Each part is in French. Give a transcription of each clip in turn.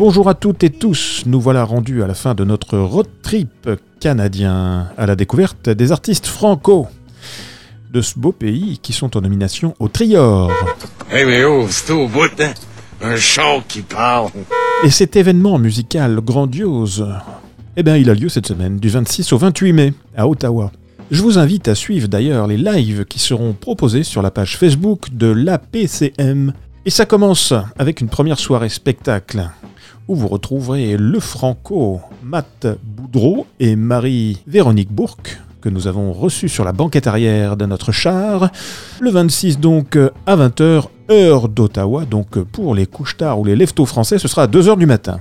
Bonjour à toutes et tous, nous voilà rendus à la fin de notre road trip canadien à la découverte des artistes franco de ce beau pays qui sont en nomination au Trior. Hey mais oh, c'est au bout, hein? Un chant qui parle. Et cet événement musical grandiose, eh bien, il a lieu cette semaine, du 26 au 28 mai, à Ottawa. Je vous invite à suivre d'ailleurs les lives qui seront proposés sur la page Facebook de l'APCM. Et ça commence avec une première soirée spectacle où vous retrouverez le Franco, Matt Boudreau et Marie-Véronique Bourque, que nous avons reçus sur la banquette arrière de notre char. Le 26 donc à 20h, heure d'Ottawa, donc pour les couches tard ou les leftos français, ce sera à 2h du matin.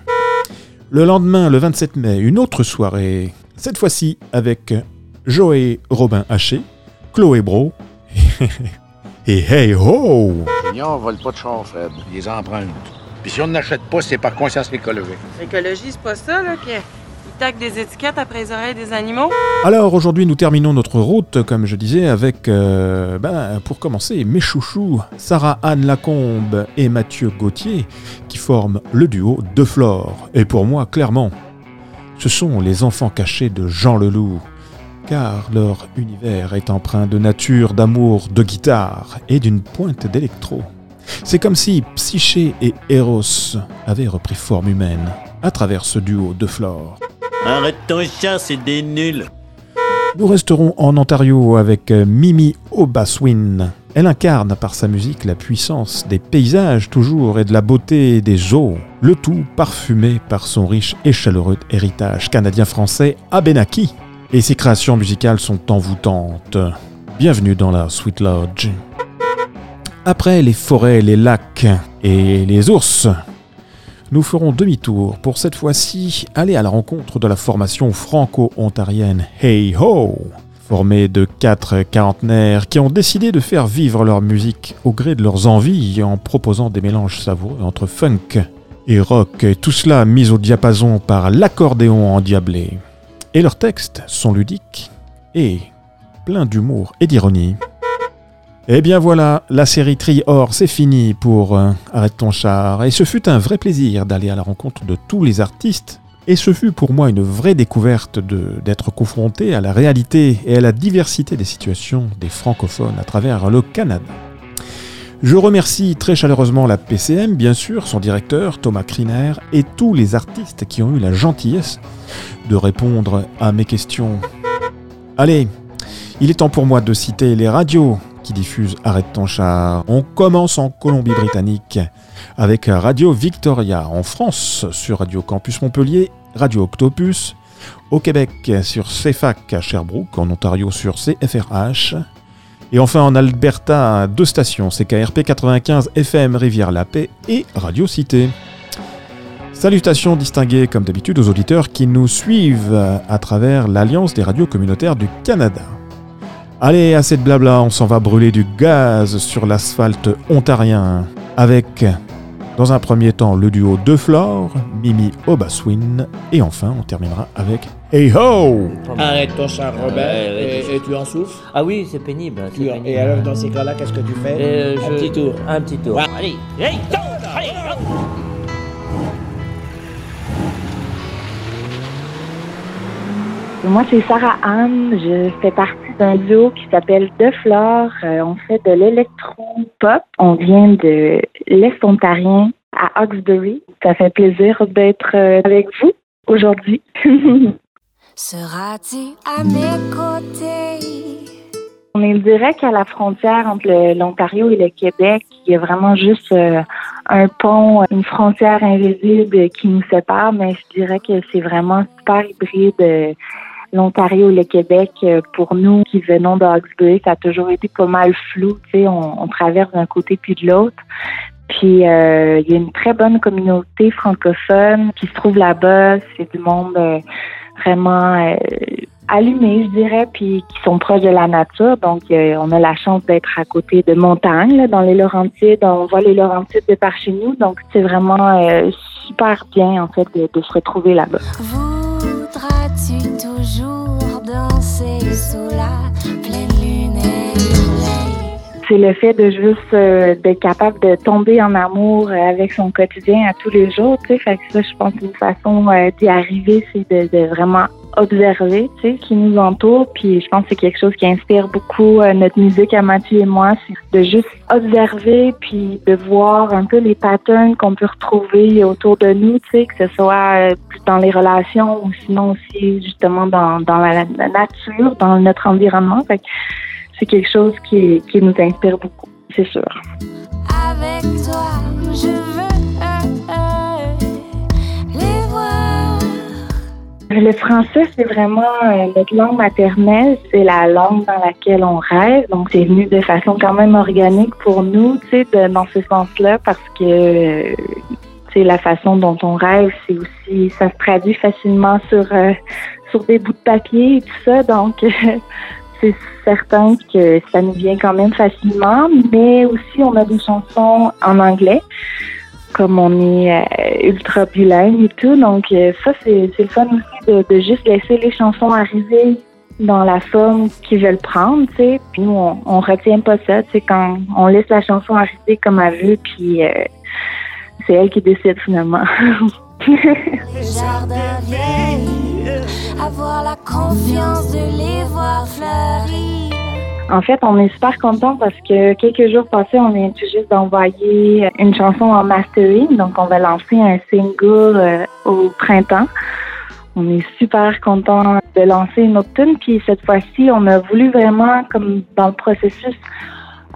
Le lendemain, le 27 mai, une autre soirée, cette fois-ci avec Joey Robin Haché, Chloé Bro et Hey Ho pas de. Puis si on n'achète pas, c'est par conscience écologique. L'écologie, c'est pas ça, là, qui tac des étiquettes après les oreilles des animaux. Alors aujourd'hui, nous terminons notre route, comme je disais, avec, euh, ben, pour commencer, mes chouchous, Sarah Anne Lacombe et Mathieu Gauthier, qui forment le duo De Flore. Et pour moi, clairement, ce sont les enfants cachés de Jean Leloup, car leur univers est empreint de nature, d'amour, de guitare et d'une pointe d'électro. C'est comme si Psyché et Eros avaient repris forme humaine à travers ce duo de Flore. Arrête ton chat, c'est des nuls. Nous resterons en Ontario avec euh, Mimi Obaswin. Elle incarne par sa musique la puissance des paysages toujours et de la beauté des eaux, le tout parfumé par son riche et chaleureux héritage canadien-français Abenaki. Et ses créations musicales sont envoûtantes. Bienvenue dans la Sweet Lodge. Après les forêts, les lacs et les ours, nous ferons demi-tour pour cette fois-ci aller à la rencontre de la formation franco-ontarienne Hey Ho, formée de quatre quarantenaires qui ont décidé de faire vivre leur musique au gré de leurs envies en proposant des mélanges savoureux entre funk et rock, tout cela mis au diapason par l'accordéon endiablé. Et leurs textes sont ludiques et pleins d'humour et d'ironie. Eh bien voilà, la série Tri-Or, c'est fini pour euh, Arrête ton char. Et ce fut un vrai plaisir d'aller à la rencontre de tous les artistes. Et ce fut pour moi une vraie découverte d'être confronté à la réalité et à la diversité des situations des francophones à travers le Canada. Je remercie très chaleureusement la PCM, bien sûr, son directeur Thomas Kriner et tous les artistes qui ont eu la gentillesse de répondre à mes questions. Allez, il est temps pour moi de citer les radios qui diffuse Arrête ton char. On commence en Colombie-Britannique avec Radio Victoria en France sur Radio Campus Montpellier, Radio Octopus, au Québec sur CFAC à Sherbrooke, en Ontario sur CFRH, et enfin en Alberta, deux stations, CKRP 95 FM Rivière-la-Paix et Radio Cité. Salutations distinguées comme d'habitude aux auditeurs qui nous suivent à travers l'Alliance des radios communautaires du Canada. Allez, assez de blabla, on s'en va brûler du gaz sur l'asphalte ontarien avec, dans un premier temps, le duo De Flore, Mimi Obaswin, et enfin, on terminera avec Hey Ho Arrête ton char, Robert, et, tu en souffres? Ah oui, c'est pénible, Et alors, dans ces cas-là, qu'est-ce que tu fais? Euh, Un petit tour. Un petit tour. Allez, hey, allez, Moi, c'est Sarah Anne. Je fais partie d'un duo qui s'appelle De Flore. Euh, on fait de l'électro-pop. On vient de l'Est ontarien à Hawkesbury. Ça fait plaisir d'être euh, avec vous aujourd'hui. Seras-tu à mes côtés? On est direct à la frontière entre l'Ontario et le Québec. Il y a vraiment juste euh, un pont, une frontière invisible qui nous sépare, mais je dirais que c'est vraiment super hybride l'Ontario et le Québec, euh, pour nous qui venons Hawkesbury, ça a toujours été pas mal flou. Tu sais, on, traverse d'un côté puis de l'autre. Puis euh, il y a une très bonne communauté francophone qui se trouve là-bas. C'est du monde euh, vraiment allumé, je dirais, puis qui sont proches de la nature. Donc, on a la chance d'être à côté de montagnes, dans les Laurentides. On voit les Laurentides de par chez nous. Donc, c'est vraiment super bien, en fait, de, se retrouver là-bas danser c'est le fait de juste euh, d'être capable de tomber en amour avec son quotidien à tous les jours, tu sais. Fait que ça, je pense qu'une façon euh, d'y arriver, c'est de, vraiment observer, tu sais, qui nous entoure. Puis je pense que c'est quelque chose qui inspire beaucoup euh, notre musique à Mathieu et moi, c'est de juste observer puis de voir un peu les patterns qu'on peut retrouver autour de nous, tu sais, que ce soit dans les relations ou sinon aussi justement dans, dans la, nature, dans notre environnement. Fait que c'est quelque chose qui, qui nous inspire beaucoup, c'est sûr. Avec toi, je veux les voir. Le français, c'est vraiment euh, notre langue maternelle, c'est la langue dans laquelle on rêve. Donc, c'est venu de façon quand même organique pour nous, tu sais, dans ce sens-là, parce que c'est la façon dont on rêve, c'est aussi, ça se traduit facilement sur euh, sur des bouts de papier et tout ça. Donc, c'est certain que ça nous vient quand même facilement, mais aussi on a des chansons en anglais, comme on est euh, ultra bilingue et tout. Donc euh, ça, c'est le fun aussi de, juste laisser les chansons arriver dans la forme qu'ils veulent prendre, tu sais. Puis nous, on, on retient pas ça, tu sais, quand on laisse la chanson arriver comme elle veut, puis euh, c'est elle qui décide finalement. avoir la confiance de les voir fleurir. En fait, on est super content parce que quelques jours passés, on vient tout juste d'envoyer une chanson en mastering. Donc, on va lancer un single euh, au printemps. On est super content de lancer une autre tune. Puis cette fois-ci, on a voulu vraiment, comme dans le processus,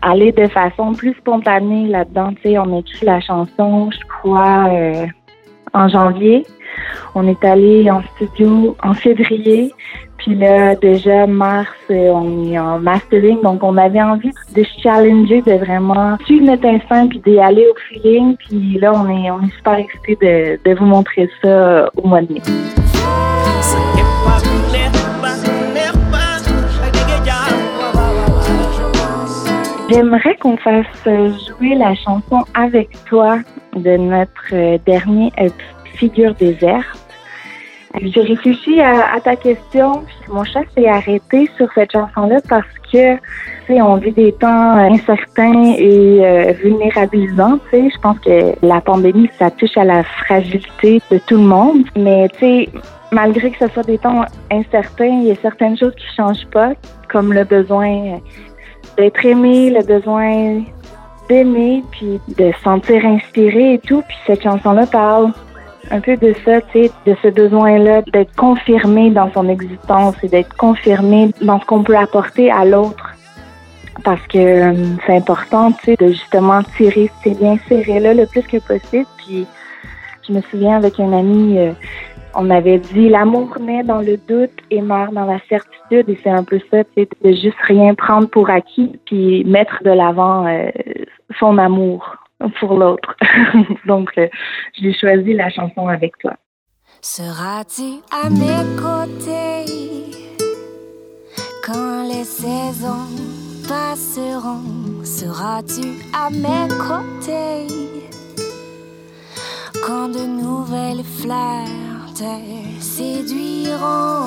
aller de façon plus spontanée là-dedans. Tu sais, on écrit la chanson, je crois, euh, en janvier. On est allé en studio en février. Puis là, déjà, mars, euh, on est en mastering. Donc, on avait envie de challenger, de vraiment suivre notre instinct puis d'y aller au feeling. Puis là, on est, on est super excités de, de vous montrer ça euh, au mois de mai. J'aimerais qu'on fasse jouer la chanson avec toi de notre dernier figure déserte. J'ai réfléchi à, ta question, mon chat s'est arrêté sur cette chanson-là parce que, tu sais, on vit des temps incertains et euh, vulnérabilisants, tu sais. Je pense que la pandémie, ça touche à la fragilité de tout le monde. Mais, tu sais, malgré que ce soit des temps incertains, il y a certaines choses qui changent pas, comme le besoin d'être aimé, le besoin d'aimer, puis de se sentir inspiré et tout. Puis cette chanson-là parle un peu de ça, tu sais, de ce besoin-là d'être confirmé dans son existence et d'être confirmé dans ce qu'on peut apporter à l'autre. Parce que euh, c'est important, tu sais, de justement tirer ces liens serrés-là le plus que possible. Puis je me souviens avec un ami, euh, on avait dit l'amour naît dans le doute et meurt dans la certitude. Et c'est un peu ça, sais, de juste rien prendre pour acquis, puis mettre de l'avant euh, son amour pour l'autre. Donc, euh, j'ai choisi la chanson avec toi. Seras-tu à mes côtés quand les saisons passeront? Seras-tu à mes côtés quand de nouvelles fleurs te séduiront?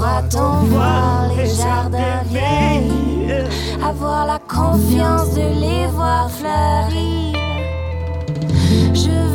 Maisons, voir les jardins vieillir, avoir la confiance de les voir fleurir. Je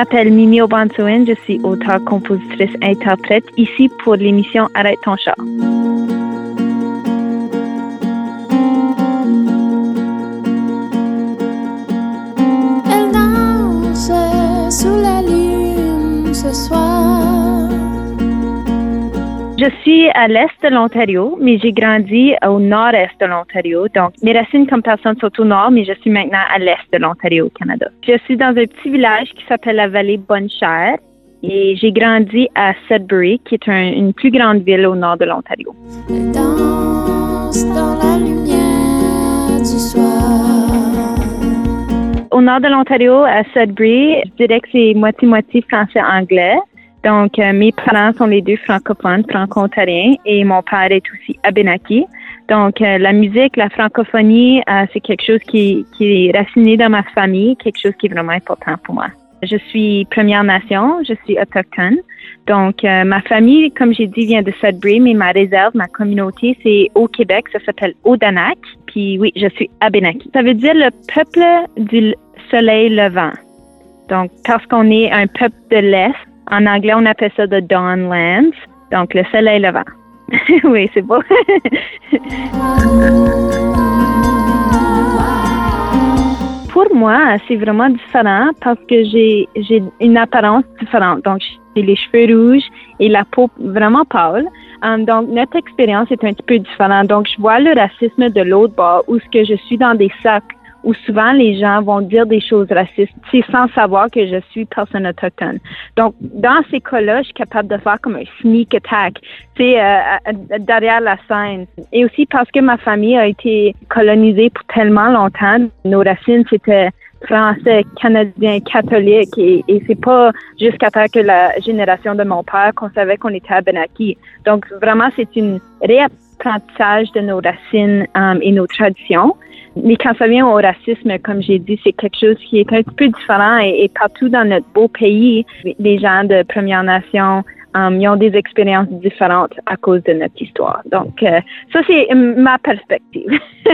m'appelle Mimi Obansoen, je suis auteure, compositrice, interprète, ici pour l'émission Arrête ton chat. Je suis à l'est de l'Ontario, mais j'ai grandi au nord-est de l'Ontario. Donc, mes racines comme personne sont au nord, mais je suis maintenant à l'est de l'Ontario, au Canada. Je suis dans un petit village qui s'appelle la vallée Bonne-Chère et j'ai grandi à Sudbury, qui est un- une plus grande ville au nord de l'Ontario. Elle danse dans la lumière du soir. Au nord de l'Ontario, à Sudbury, je dirais que c'est moitié-moitié français-anglais. Donc, euh, mes parents sont les deux francophones, franco-ontariens, et mon père est aussi abénaki. Donc, euh, la musique, la francophonie, euh, c'est quelque chose qui, qui est raciné dans ma famille, quelque chose qui est vraiment important pour moi. Je suis Première Nation, je suis autochtone. Donc, euh, ma famille, comme j'ai dit, vient de Sudbury, mais ma réserve, ma communauté, c'est au Québec, ça s'appelle Odanak. Puis oui, je suis Abénaki. Ça veut dire le peuple du soleil levant. Donc, parce qu'on est un peuple de l'Est, en anglais, on appelle ça the Dawn Lands. Donc, le soleil levant. oui, c'est beau. Pour moi, c'est vraiment différent parce que j'ai une apparence différente. Donc, j'ai les cheveux rouges et la peau vraiment pâle. Um, donc, notre expérience est un petit peu différente. Donc, je vois le racisme de l'autre bord où ce que je suis dans des sacs où souvent les gens vont dire des choses racistes c'est sans savoir que je suis personne autochtone. Donc, dans ces cas-là, je suis capable de faire comme un sneak attack, c'est derrière la scène. Et aussi parce que ma famille a été colonisée pour tellement longtemps, nos racines, c'était français, canadien, catholique, et, et c'est pas jusqu'à temps que la génération de mon père qu'on savait qu'on était Abenaki. Donc, vraiment, c'est une réapprentissage de nos racines um, et nos traditions. Mais quand ça vient au racisme, comme j'ai dit, c'est quelque chose qui est un petit peu différent et, partout dans notre beau pays, les gens de Première Nation, ils ont des expériences différentes à cause de notre histoire. Donc, euh, ça, c'est ma perspective.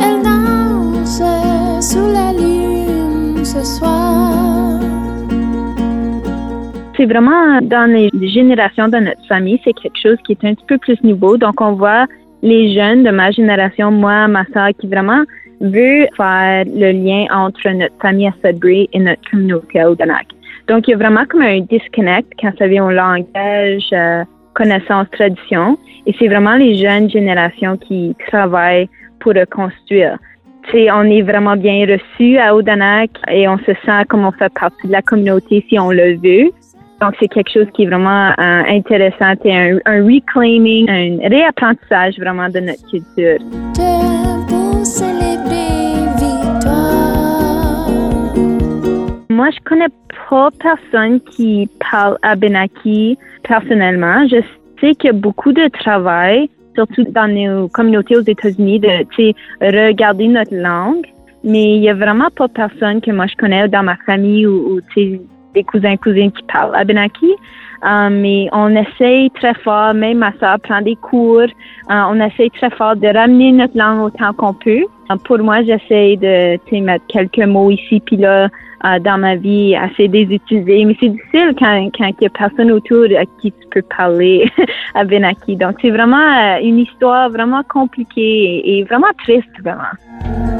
Elle danse sous la lune ce soir. C'est vraiment dans les générations de notre famille, c'est quelque chose qui est un petit peu plus nouveau. Donc, on voit les jeunes de ma génération, moi, ma soeur, qui vraiment veut faire le lien entre notre famille à Sudbury et notre communauté à Odanak. Donc, il y a vraiment comme un disconnect quand ça vient au langage, euh, connaissance, tradition. Et c'est vraiment les jeunes générations qui travaillent pour reconstruire. On est vraiment bien reçus à Odanak et on se sent comme on fait partie de la communauté si on le veut. Donc, c'est quelque chose qui est vraiment euh, intéressant. C'est un, reclaiming, un réapprentissage vraiment de notre culture. moi, je connais pas personne qui parle Abenaki personnellement. Je sais qu'il y a beaucoup de travail, surtout dans nos communautés aux États-Unis, de regarder notre langue. Mais il y a vraiment pas personne que moi je connais dans ma famille ou, ou, des cousins cousines qui parlent Abenaki. Euh, mais on essaye très fort, même ma soeur prend des cours, euh, on essaye très fort de ramener notre langue autant qu'on peut. Euh, pour moi, j'essaye de mettre quelques mots ici puis là dans ma vie, les utiliser. Mais c'est difficile quand quand il y a personne autour à qui tu peux parler à Benaki. Donc c'est vraiment une histoire vraiment compliquée et vraiment triste vraiment.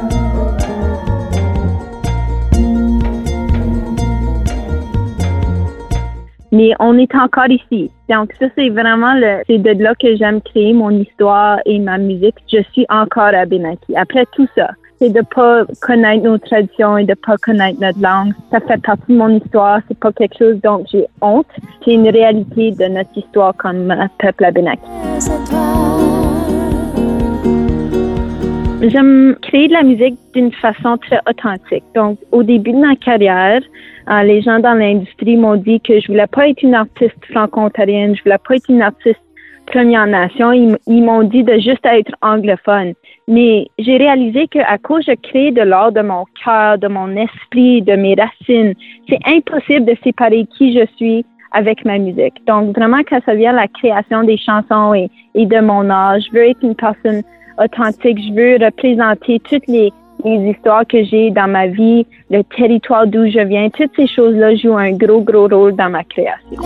Mais on est encore ici. Donc ça, c'est vraiment le, c'est de là que j'aime créer mon histoire et ma musique. Je suis encore à Benaki. Après tout ça, c'est de pas connaître nos traditions et de pas connaître notre langue. Ça fait partie de mon histoire. C'est pas quelque chose dont j'ai honte. C'est une réalité de notre histoire comme peuple à Benaki. J'aime créer de la musique d'une façon très authentique. Donc, au début de ma carrière, euh, les gens dans l'industrie m'ont dit que je voulais pas être une artiste franco-ontarienne, je voulais pas être une artiste Première Nation. Ils, m'ont dit de juste être anglophone. Mais j'ai réalisé qu'à cause je crée de l'art de mon cœur, de mon esprit, de mes racines, c'est impossible de séparer qui je suis avec ma musique. Donc, vraiment, quand ça vient à la création des chansons et, et de mon art, je veux être une personne authentique. Je veux représenter toutes les, les histoires que j'ai dans ma vie, le territoire d'où je viens. Toutes ces choses-là jouent un gros, gros rôle dans ma création.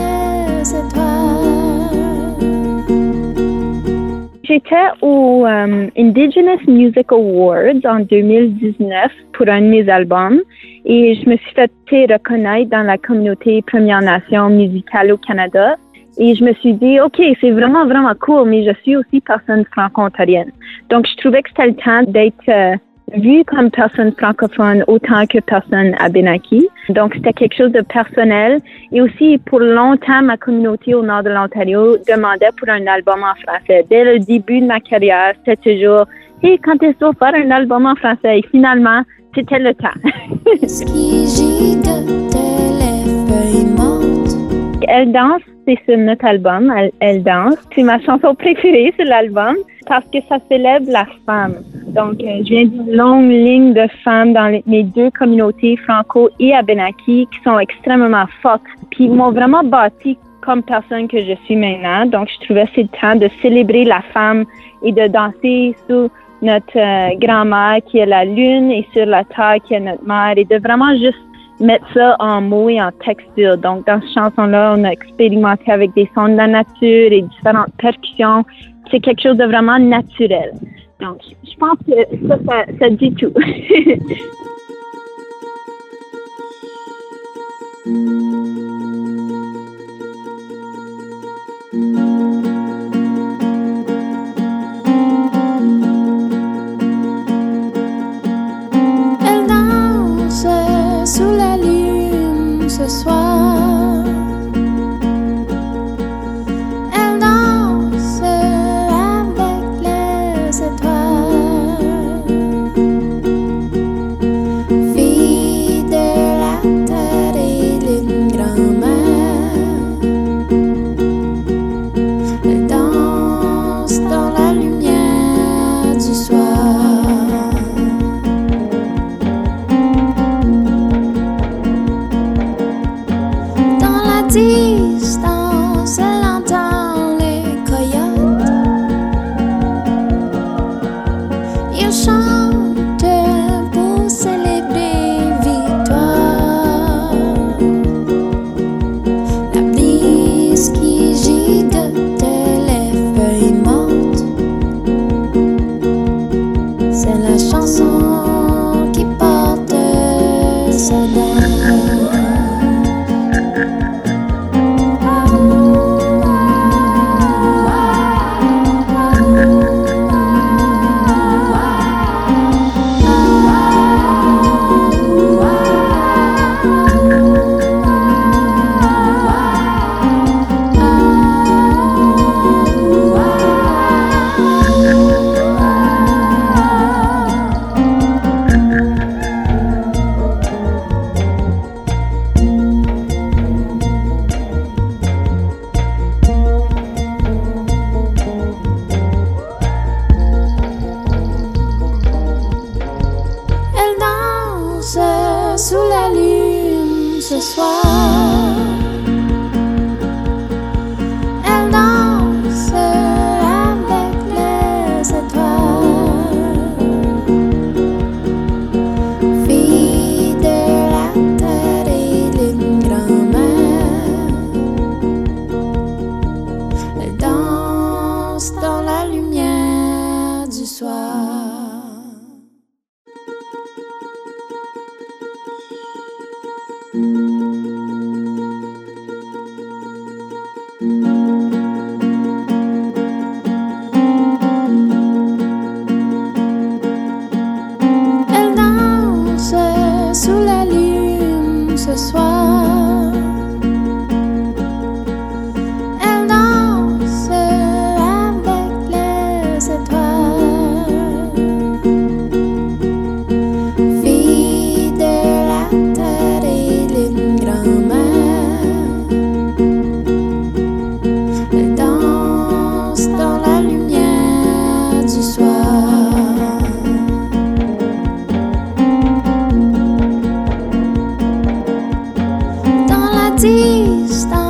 J'étais au um, Indigenous Music Awards en 2019 pour un de mes albums et je me suis fait reconnaître dans la communauté Première Nation musicale au Canada. Et je me suis dit, OK, c'est vraiment, vraiment cool, mais je suis aussi personne franco-ontarienne. Donc, je trouvais que c'était le temps d'être euh, vue comme personne francophone autant que personne abénaki. Donc, c'était quelque chose de personnel. Et aussi, pour longtemps, ma communauté au nord de l'Ontario demandait pour un album en français. Dès le début de ma carrière, c'était toujours, hey, quand est-ce qu'on faire un album en français? Et finalement, c'était le temps. Elle danse, c'est sur notre album, Elle, danse. C'est ma chanson préférée sur l'album parce que ça célèbre la femme. Donc, euh, je viens d'une longue ligne de femmes dans mes deux communautés, Franco et Abenaki, qui sont extrêmement fortes. Ils m'ont vraiment bâti comme personne que je suis maintenant. Donc, je trouvais c'est le temps de célébrer la femme et de danser sous notre euh, grand-mère qui est la lune et sur la terre qui est notre mère et de vraiment juste mettre ça en mots et en texture. Donc, dans cette chanson-là, on a expérimenté avec des sons de la nature et différentes percussions. C'est quelque chose de vraiment naturel. Donc, je pense que ça, ça, dit tout. Elle danse sous la ce. exista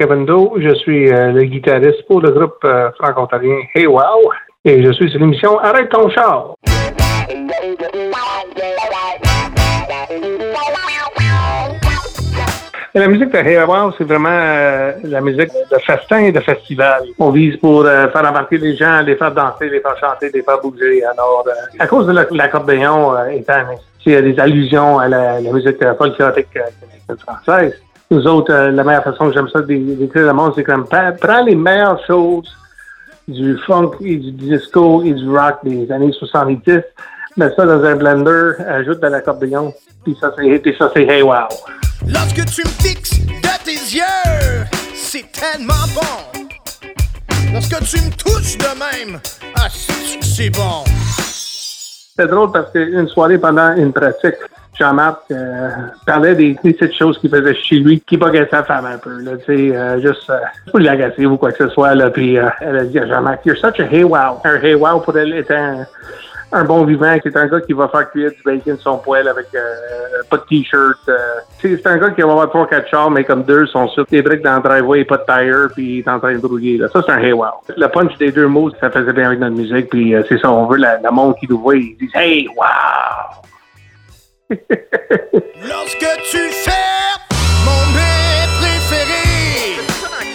Kevin. Je suis euh, le guitariste pour le groupe euh, franco-ontarien Hey Wow. Et je suis sur l'émission Arrête ton char. La musique de Hey Wow, c'est vraiment euh, la musique de festin et de festival. On vise pour euh, faire embarquer les gens, les faire danser, les faire chanter, les faire bouger. Alors, à cause de la- l'accordéon étant il y a des allusions à la, musique folklorique française. Nous autres, euh, la meilleure façon que j'aime ça d'é- d'écrire le monde, c'est comme prends les meilleures choses du funk et du disco et du rock des années 70, mets ça dans un blender, ajoute de l'accordéon, puis ça c'est puis ça c'est hey wow. Lorsque tu me fixes de tes yeux, c'est tellement bon. Lorsque tu me touches de même, ah, c'est bon? C'est drôle parce qu'une soirée pendant une pratique, Jean-Marc euh, parlait des, petites choses qu'il faisait chez lui, qui buguait sa femme un peu. Là, tu sais, euh, juste euh, pour l'agacer ou quoi que ce soit. Là, puis euh, elle a dit à Jean-Marc, You're such a hey wow. Un hey wow pour elle est un, bon vivant, c'est un gars qui va faire cuire du bacon son poêle avec euh, pas de t-shirt. euh. C'est un gars qui va avoir trois, quatre chars, mais comme deux sont sur des briques dans le driveway, pas de tire, puis il est en train de brouiller. Là. Ça, c'est un hey wow. Le punch des deux mots, ça faisait bien avec notre musique, puis euh, c'est ça, on veut la, la monde qui nous voit, ils disent hey wow. Lorsque tu fais mon mets préféré,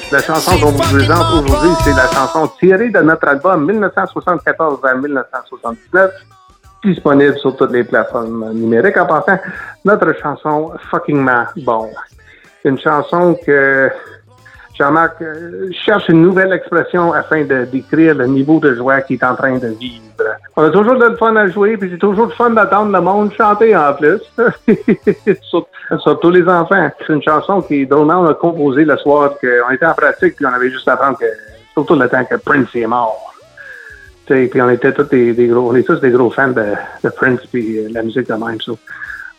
La chanson qu'on vous présente aujourd'hui, c'est la chanson tirée de notre album 1974 à 1979, disponible sur toutes les plateformes numériques. En passant, notre chanson Fuckingment Bon. Une chanson que Jean-Marc euh, cherche une nouvelle expression afin de décrire le niveau de joie qu'il est en train de vivre. On a toujours de fun à jouer, puis c'est toujours le fun d'attendre le monde chanter en plus. Sur- Surtout les enfants. C'est une chanson drôlement, on a composé le soir qu'on était en pratique, puis on avait juste à apprendre que, surtout le temps que Prince est mort. Puis on était tous des, gros, on est tous des gros fans de, Prince puis euh, la musique de même.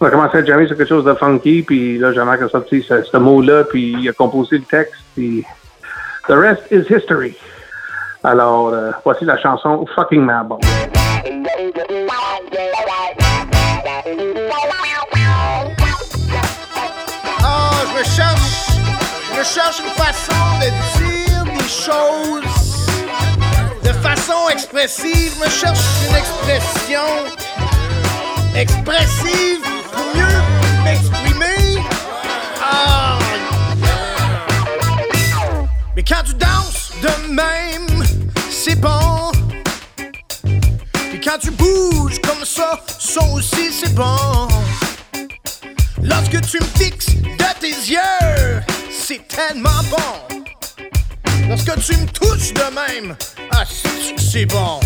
On a commencé à jammer sur quelque chose de funky, puis là, Jean-Marc a sorti ce, ce mot-là, puis il a composé le texte, puis the rest is history. Alors, euh, voici la chanson Fucking Man Bon. ah, je me cherche, je me cherche une façon de dire des choses de façon expressive. Je me cherche une expression expressive pour mieux m'exprimer. Quand tu danses de même, c'est bon. Puis quand tu bouges comme ça, ça aussi c'est bon. Lorsque tu me fixes de tes yeux, c'est tellement bon. Lorsque tu me touches de même, ah, c'est. Bon,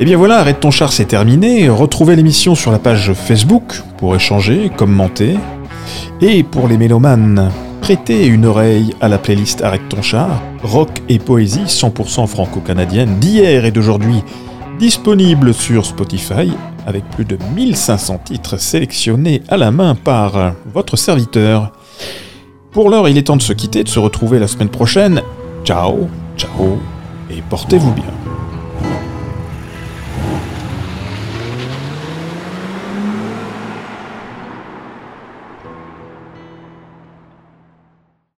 Et bien voilà, Arrête ton char, c'est terminé. Retrouvez l'émission sur la page Facebook pour échanger, commenter. Et pour les mélomanes, prêtez une oreille à la playlist Arrête ton char, rock et poésie 100% franco-canadienne d'hier et d'aujourd'hui, disponible sur Spotify avec plus de 1500 titres sélectionnés à la main par votre serviteur. Pour l'heure, il est temps de se quitter, de se retrouver la semaine prochaine. Ciao, ciao, et portez-vous bien.